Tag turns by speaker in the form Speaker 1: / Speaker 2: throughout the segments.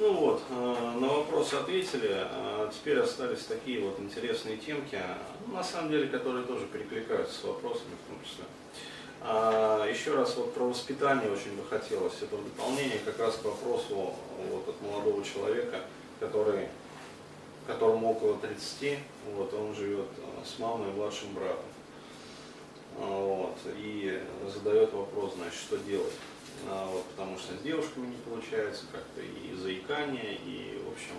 Speaker 1: Ну вот, э, на вопросы ответили. А теперь остались такие вот интересные темки, на самом деле, которые тоже перекликаются с вопросами в том числе. А еще раз вот про воспитание очень бы хотелось. Это в дополнение как раз к вопросу вот от молодого человека, который, которому около 30, вот, он живет э, с мамой и младшим братом. Вот, и задает вопрос, значит, что делать. А, вот, потому что с девушками не получается как-то и заикание, и, в общем,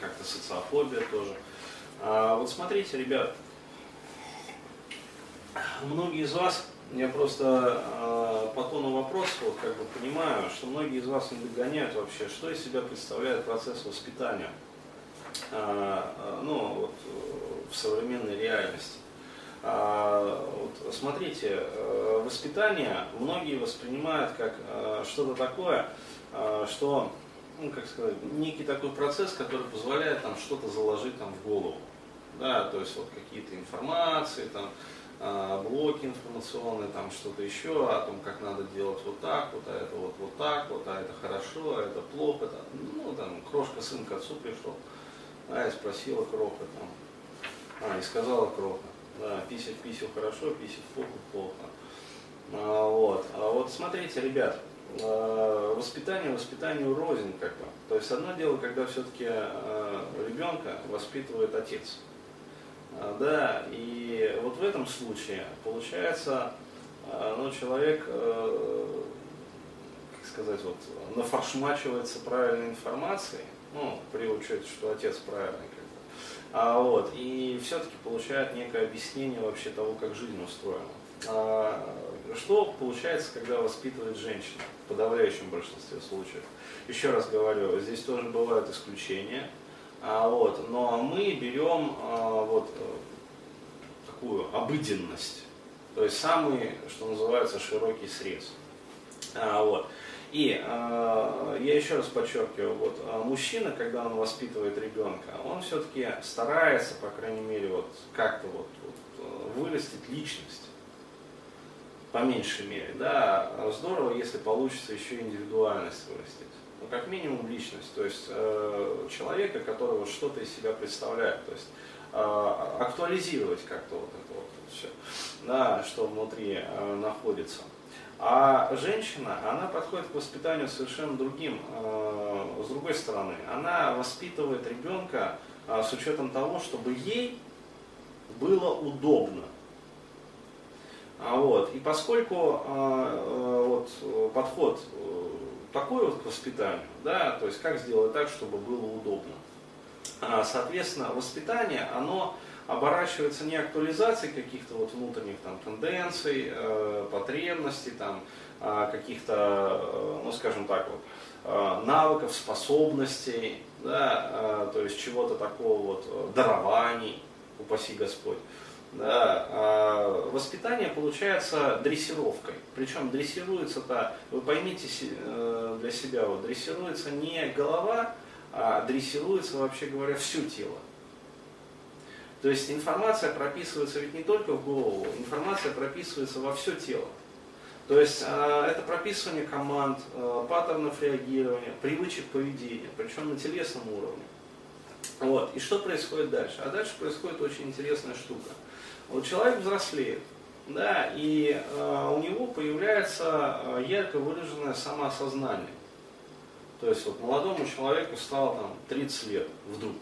Speaker 1: как-то социофобия тоже. А, вот смотрите, ребят, многие из вас, я просто э, по тону вопроса вот как бы понимаю, что многие из вас не догоняют вообще, что из себя представляет процесс воспитания э, ну, вот, в современной реальности. А, вот, смотрите, э, воспитание многие воспринимают как э, что-то такое, э, что, ну, как сказать, некий такой процесс, который позволяет там что-то заложить там в голову. Да, то есть вот какие-то информации, там, блоки информационные, там что-то еще о том, как надо делать вот так, вот, а это вот, вот так, вот, а это хорошо, а это плохо, это, ну, там, крошка сын к отцу пришел, а, и спросила кроха, там, а, и сказала кроха, да, писать писю хорошо, писать плохо, плохо. А, вот. а вот смотрите, ребят, а, воспитание воспитанию рознь как бы. То есть одно дело, когда все-таки а, ребенка воспитывает отец. А, да, и вот в этом случае получается, ну, человек, как сказать, вот, нафаршмачивается правильной информацией, ну, при учете, что отец правильный, а, вот, и все-таки получает некое объяснение вообще того, как жизнь устроена. А, что получается, когда воспитывает женщина в подавляющем большинстве случаев? Еще раз говорю, здесь тоже бывают исключения, а, вот, но мы берем а, вот, такую обыденность, то есть самый, что называется, широкий срез. А, вот. И э, я еще раз подчеркиваю, вот э, мужчина, когда он воспитывает ребенка, он все-таки старается, по крайней мере, вот как-то вот, вот э, вырастить личность, по меньшей мере, да, здорово, если получится еще индивидуальность вырастить. Ну, как минимум личность, то есть э, человека, который вот что-то из себя представляет, то есть э, актуализировать как-то вот это вот все, да, что внутри э, находится. А женщина, она подходит к воспитанию совершенно другим, э, с другой стороны. Она воспитывает ребенка э, с учетом того, чтобы ей было удобно. А вот, и поскольку э, вот, подход такой вот к воспитанию, да, то есть как сделать так, чтобы было удобно. Соответственно, воспитание, оно оборачивается не актуализацией каких-то вот внутренних там тенденций, э, потребностей, там, э, каких-то, э, ну скажем так, вот, э, навыков, способностей, да, э, то есть чего-то такого вот, э, дарований, упаси Господь. Да, э, воспитание получается дрессировкой. Причем дрессируется-то, вы поймите э, для себя, вот, дрессируется не голова, а дрессируется, вообще говоря, все тело. То есть информация прописывается ведь не только в голову, информация прописывается во все тело. То есть э, это прописывание команд, э, паттернов реагирования, привычек поведения, причем на телесном уровне. Вот. И что происходит дальше? А дальше происходит очень интересная штука. Вот человек взрослеет, да, и э, у него появляется э, ярко выраженное самоосознание. То есть вот молодому человеку стало там 30 лет вдруг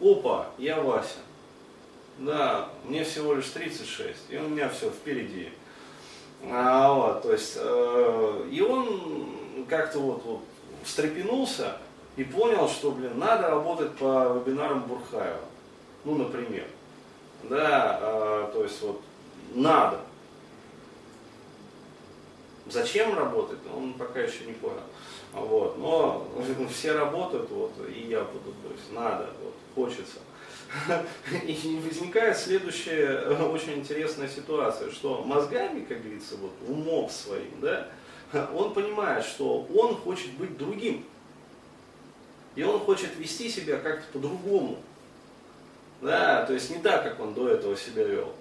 Speaker 1: опа, я Вася. Да, мне всего лишь 36, и у меня все впереди. А, вот, то есть, э, и он как-то вот, вот встрепенулся и понял, что, блин, надо работать по вебинарам Бурхаева. Ну, например. Да, э, то есть вот надо. Зачем работать, он пока еще не понял. Вот. Но все работают, вот, и я буду, то есть надо, вот, хочется. И возникает следующая очень интересная ситуация, что мозгами, как говорится, вот, умом своим, да, он понимает, что он хочет быть другим. И он хочет вести себя как-то по-другому. Да, то есть не так, как он до этого себя вел.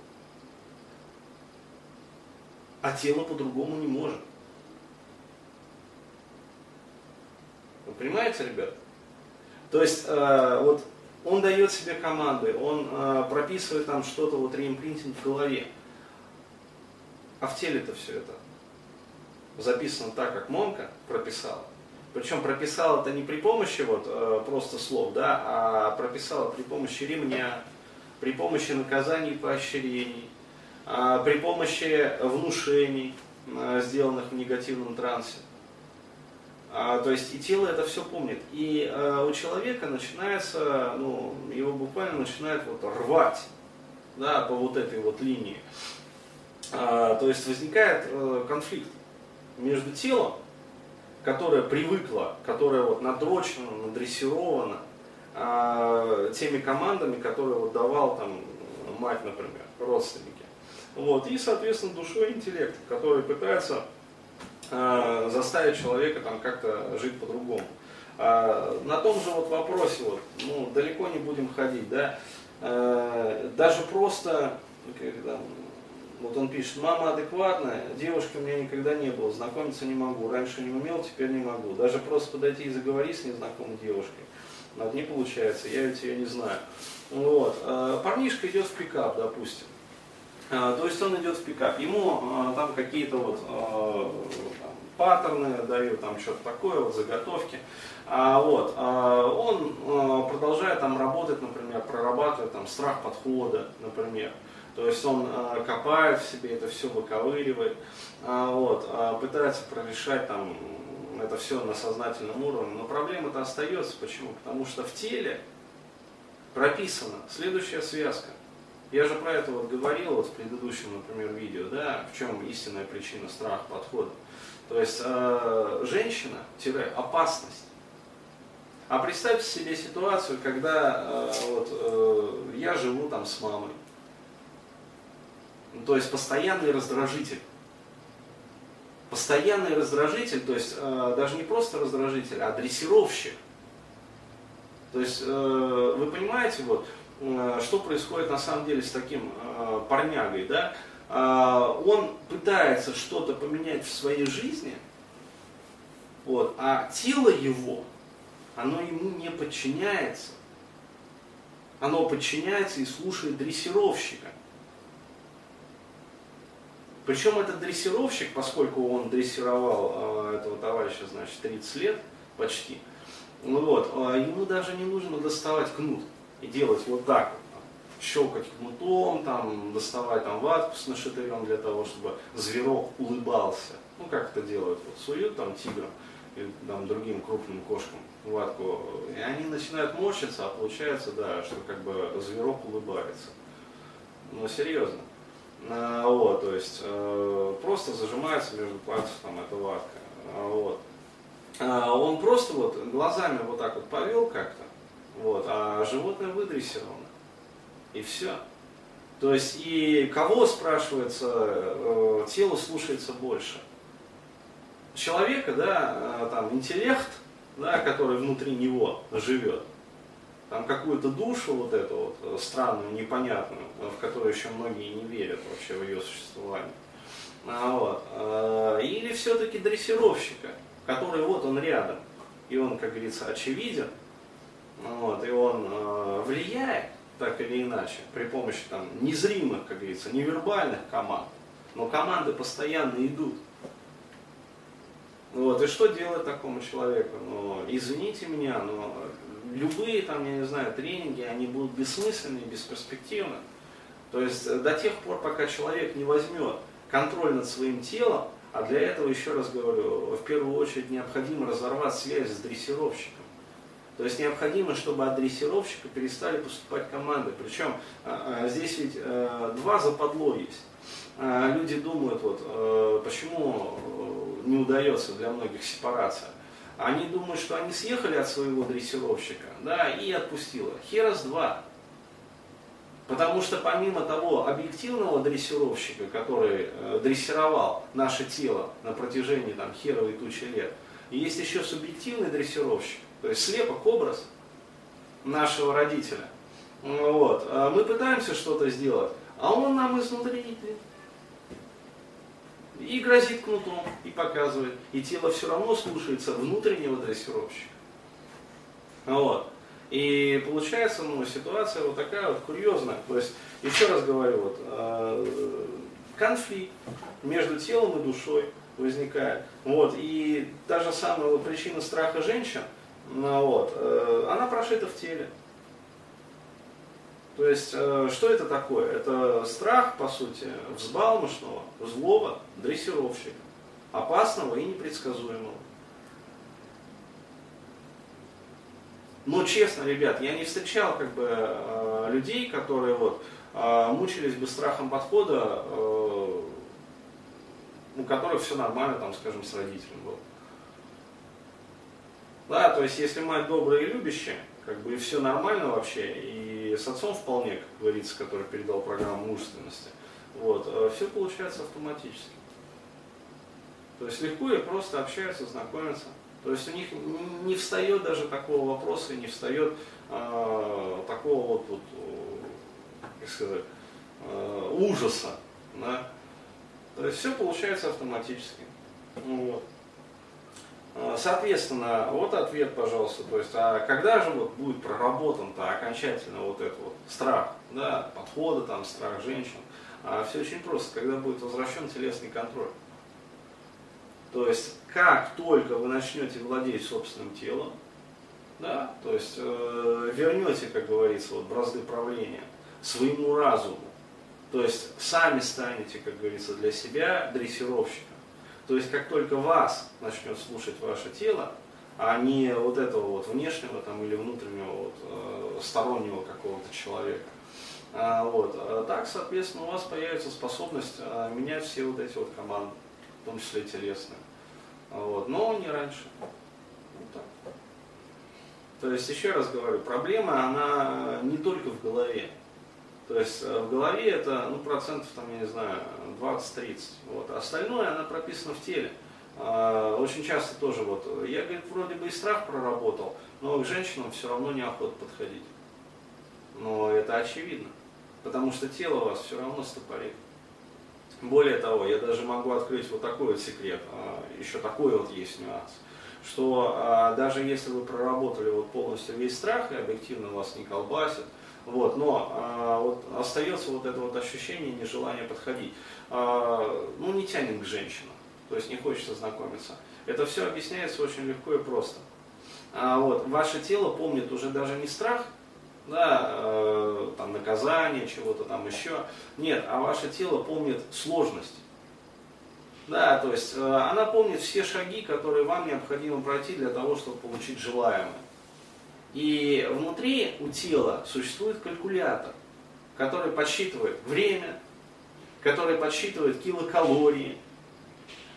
Speaker 1: А тело по-другому не может. Понимаете, ребят? То есть, э, вот он дает себе команды, он э, прописывает там что-то, вот реимпринтинг в голове. А в теле-то все это записано так, как Монка прописала. Причем прописал это не при помощи вот э, просто слов, да, а прописал при помощи ремня, при помощи наказаний и поощрений, э, при помощи внушений, э, сделанных в негативном трансе. А, то есть и тело это все помнит. И э, у человека начинается, ну, его буквально начинает вот рвать, да, по вот этой вот линии. А, то есть возникает э, конфликт между телом которая привыкла, которая вот надрочена, надрессирована э, теми командами, которые вот давал там мать, например, родственники. Вот, и, соответственно, душой интеллект, который пытается э, заставить человека там как-то жить по-другому. Э, на том же вот вопросе, вот, ну, далеко не будем ходить, да, э, даже просто, когда, вот он пишет, мама адекватная, девушки у меня никогда не было, знакомиться не могу, раньше не умел, теперь не могу. Даже просто подойти и заговорить с незнакомой девушкой, но не получается, я ведь ее не знаю. Вот. А, парнишка идет в пикап, допустим. А, то есть он идет в пикап, ему а, там какие-то вот там, паттерны дают, там что-то такое, вот заготовки. А, вот, а, он а, продолжает там работать, например, прорабатывает там страх подхода, например. То есть он э, копает в себе это все, выковыривает, э, вот, э, пытается прорешать там это все на сознательном уровне, но проблема-то остается. Почему? Потому что в теле прописана следующая связка. Я же про это вот говорил вот в предыдущем, например, видео, да, в чем истинная причина страха подхода. То есть э, женщина-опасность. А представьте себе ситуацию, когда э, вот, э, я живу там с мамой, то есть постоянный раздражитель. Постоянный раздражитель, то есть э, даже не просто раздражитель, а дрессировщик. То есть э, вы понимаете, вот, что происходит на самом деле с таким э, парнягой, да? Э, он пытается что-то поменять в своей жизни, вот, а тело его, оно ему не подчиняется. Оно подчиняется и слушает дрессировщика. Причем этот дрессировщик, поскольку он дрессировал э, этого товарища, значит, 30 лет почти, ну вот, э, ему даже не нужно доставать кнут и делать вот так вот, щелкать кнутом, там, доставать там ватку с нашатырем для того, чтобы зверок улыбался. Ну, как это делают, вот, суют там тиграм или там другим крупным кошкам ватку, и они начинают морщиться, а получается, да, что как бы зверок улыбается. Но серьезно. А, вот, то есть э, просто зажимается между пальцев там эта ватка. А, вот. А, он просто вот глазами вот так вот повел как-то, вот, а животное выдрессировано. И все. То есть и кого, спрашивается, э, тело слушается больше? Человека, да, там интеллект, да, который внутри него живет, там какую-то душу вот эту вот э, странную, непонятную, э, в которую еще многие не верят вообще в ее существование. А, вот. Или все-таки дрессировщика, который вот он рядом, и он, как говорится, очевиден, вот, и он э, влияет так или иначе при помощи там незримых, как говорится, невербальных команд, но команды постоянно идут. Вот, и что делать такому человеку? Ну, извините меня, но любые там, я не знаю, тренинги, они будут бессмысленны и бесперспективны. То есть э, до тех пор, пока человек не возьмет контроль над своим телом, а для этого, еще раз говорю, в первую очередь необходимо разорвать связь с дрессировщиком. То есть необходимо, чтобы от дрессировщика перестали поступать команды. Причем а, а, здесь ведь э, два западло есть. А, люди думают, вот, э, почему не удается для многих сепарация они думают, что они съехали от своего дрессировщика, да, и отпустила. Херас два. Потому что помимо того объективного дрессировщика, который э, дрессировал наше тело на протяжении там, херовой тучи лет, есть еще субъективный дрессировщик, то есть слепок, образ нашего родителя. Вот. А мы пытаемся что-то сделать, а он нам изнутри и грозит кнутом, и показывает. И тело все равно слушается внутреннего дрессировщика. Вот. И получается, ну, ситуация вот такая вот курьезная. То есть, еще раз говорю, вот, э, конфликт между телом и душой возникает. Вот, и та же самая вот причина страха женщин, ну, вот, э, она прошита в теле. То есть, э, что это такое? Это страх, по сути, взбалмошного, злого дрессировщика, опасного и непредсказуемого. Но честно, ребят, я не встречал как бы э, людей, которые вот мучились бы страхом подхода, у которых все нормально, там, скажем, с родителем было. Да, то есть если мать добрая и любящая, как бы и все нормально вообще, и с отцом вполне, как говорится, который передал программу мужественности, вот, э, все получается автоматически. То есть легко и просто общаются, знакомятся. То есть у них не встает даже такого вопроса, не встает э, такого вот, вот как сказать, э, ужаса. Да? То есть все получается автоматически. Ну, вот. А, соответственно, вот ответ, пожалуйста, то есть, а когда же вот будет проработан-то окончательно вот этот вот страх, да, подхода, там, страх женщин, а все очень просто, когда будет возвращен телесный контроль. То есть, как только вы начнете владеть собственным телом, да, то есть э, вернете, как говорится, вот бразды правления своему разуму, то есть сами станете, как говорится, для себя дрессировщиком. То есть как только вас начнет слушать ваше тело, а не вот этого вот внешнего там, или внутреннего вот, э, стороннего какого-то человека, а, вот, а так, соответственно, у вас появится способность а, менять все вот эти вот команды в том числе телесные. Вот. Но не раньше. Вот так. То есть, еще раз говорю, проблема, она не только в голове. То есть э, в голове это, ну, процентов, там, я не знаю, 20-30. Вот. Остальное, она прописана в теле. А, очень часто тоже вот, я, говорит, вроде бы и страх проработал, но к женщинам все равно неохота подходить. Но это очевидно, потому что тело вас все равно стопорит. Более того, я даже могу открыть вот такой вот секрет, а, еще такой вот есть нюанс, что а, даже если вы проработали вот полностью весь страх и объективно вас не колбасит, вот, но а, вот остается вот это вот ощущение нежелания подходить. ну, не тянет к женщинам, то есть не хочется знакомиться. Это все объясняется очень легко и просто. вот, ваше тело помнит уже даже не страх, да, э, там наказание, чего-то там еще. Нет, а ваше тело помнит сложность. Да, то есть э, она помнит все шаги, которые вам необходимо пройти для того, чтобы получить желаемое. И внутри у тела существует калькулятор, который подсчитывает время, который подсчитывает килокалории,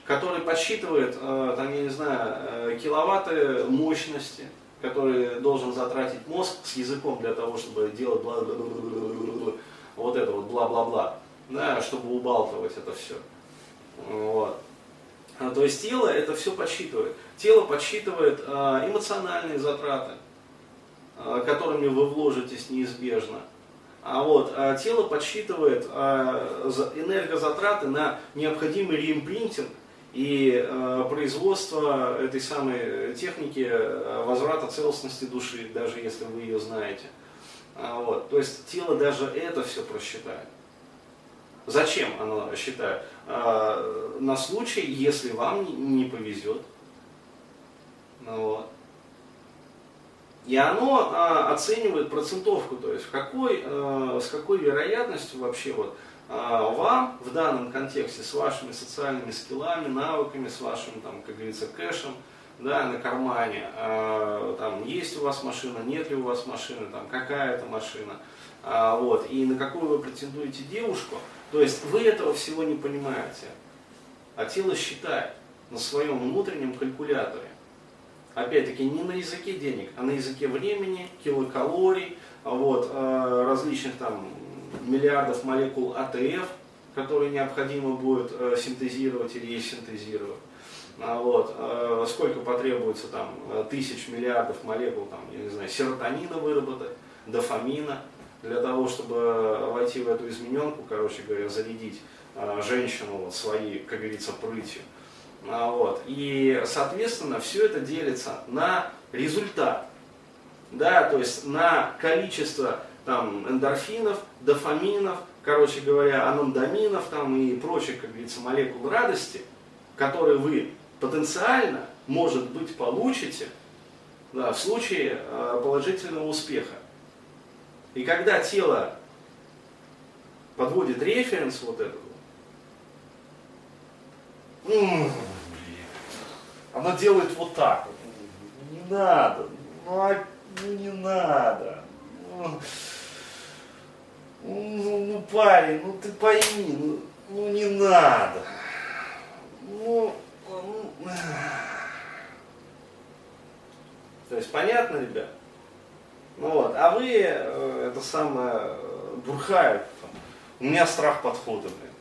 Speaker 1: который подсчитывает, э, там, я не знаю, э, киловатты мощности, который должен затратить мозг с языком для того, чтобы делать бла бла бла бла вот это вот бла-бла-бла, да, чтобы убалтывать это все. Вот. А, то есть тело это все подсчитывает. Тело подсчитывает а, эмоциональные затраты, которыми вы вложитесь неизбежно. А вот а тело подсчитывает а, энергозатраты на необходимый реимпринтинг и э, производство этой самой техники э, возврата целостности души, даже если вы ее знаете. А, вот. То есть тело даже это все просчитает. Зачем оно считает? А, на случай, если вам не повезет. Ну, вот. И оно а, оценивает процентовку, то есть в какой, а, с какой вероятностью вообще вот, а, вам в данном контексте с вашими социальными скиллами, навыками, с вашим, там, как говорится, кэшем, да, на кармане, а, там, есть у вас машина, нет ли у вас машины, там, какая это машина, а, вот, и на какую вы претендуете девушку, то есть вы этого всего не понимаете, а тело считает на своем внутреннем калькуляторе. Опять-таки не на языке денег, а на языке времени, килокалорий, вот, различных там миллиардов молекул АТФ, которые необходимо будет э, синтезировать или синтезировать. А вот, э, сколько потребуется там э, тысяч миллиардов молекул, там, я не знаю, серотонина выработать, дофамина, для того, чтобы войти в эту измененку, короче говоря, зарядить женщину вот, своей, как говорится, прытью. А вот. И, соответственно, все это делится на результат. да, то есть на количество там эндорфинов, дофаминов, короче говоря, анандаминов там и прочих, как говорится, молекул радости, которые вы потенциально, может быть, получите да, в случае э, положительного успеха. И когда тело подводит референс вот этот, оно делает вот так вот. Не надо, ну, а, ну не надо. Ну, ну, ну парень, ну ты пойми, ну, ну не надо. Ну, ну, то есть понятно, ребят? Ну вот, а вы э, это самое бурхают. У меня страх подхода, блин.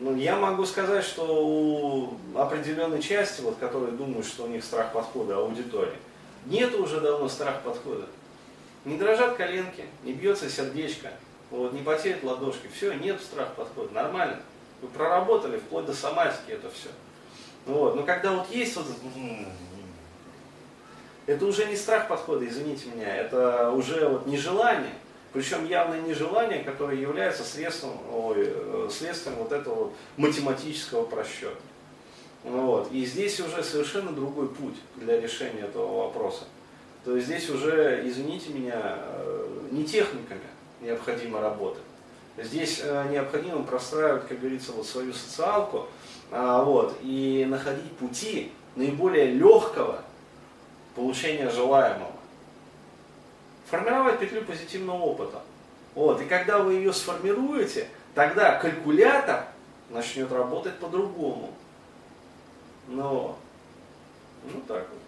Speaker 1: Ну, я могу сказать, что у определенной части, вот, которые думают, что у них страх подхода аудитории, нет уже давно страх подхода. Не дрожат коленки, не бьется сердечко, вот, не потеют ладошки. Все, нет страха подхода, нормально. Вы проработали вплоть до соматики это все. Вот. Но когда вот есть вот это уже не страх подхода, извините меня, это уже вот нежелание, причем явное нежелание, которое является следствием, ой, э, следствием вот этого математического просчета. Вот. И здесь уже совершенно другой путь для решения этого вопроса. То есть здесь уже, извините меня, э, не техниками необходимо работать. Здесь э, необходимо простраивать, как говорится, вот свою социалку а, вот, и находить пути наиболее легкого получения желаемого. Формировать петлю позитивного опыта. Вот, и когда вы ее сформируете, тогда калькулятор начнет работать по-другому. Но, ну так вот.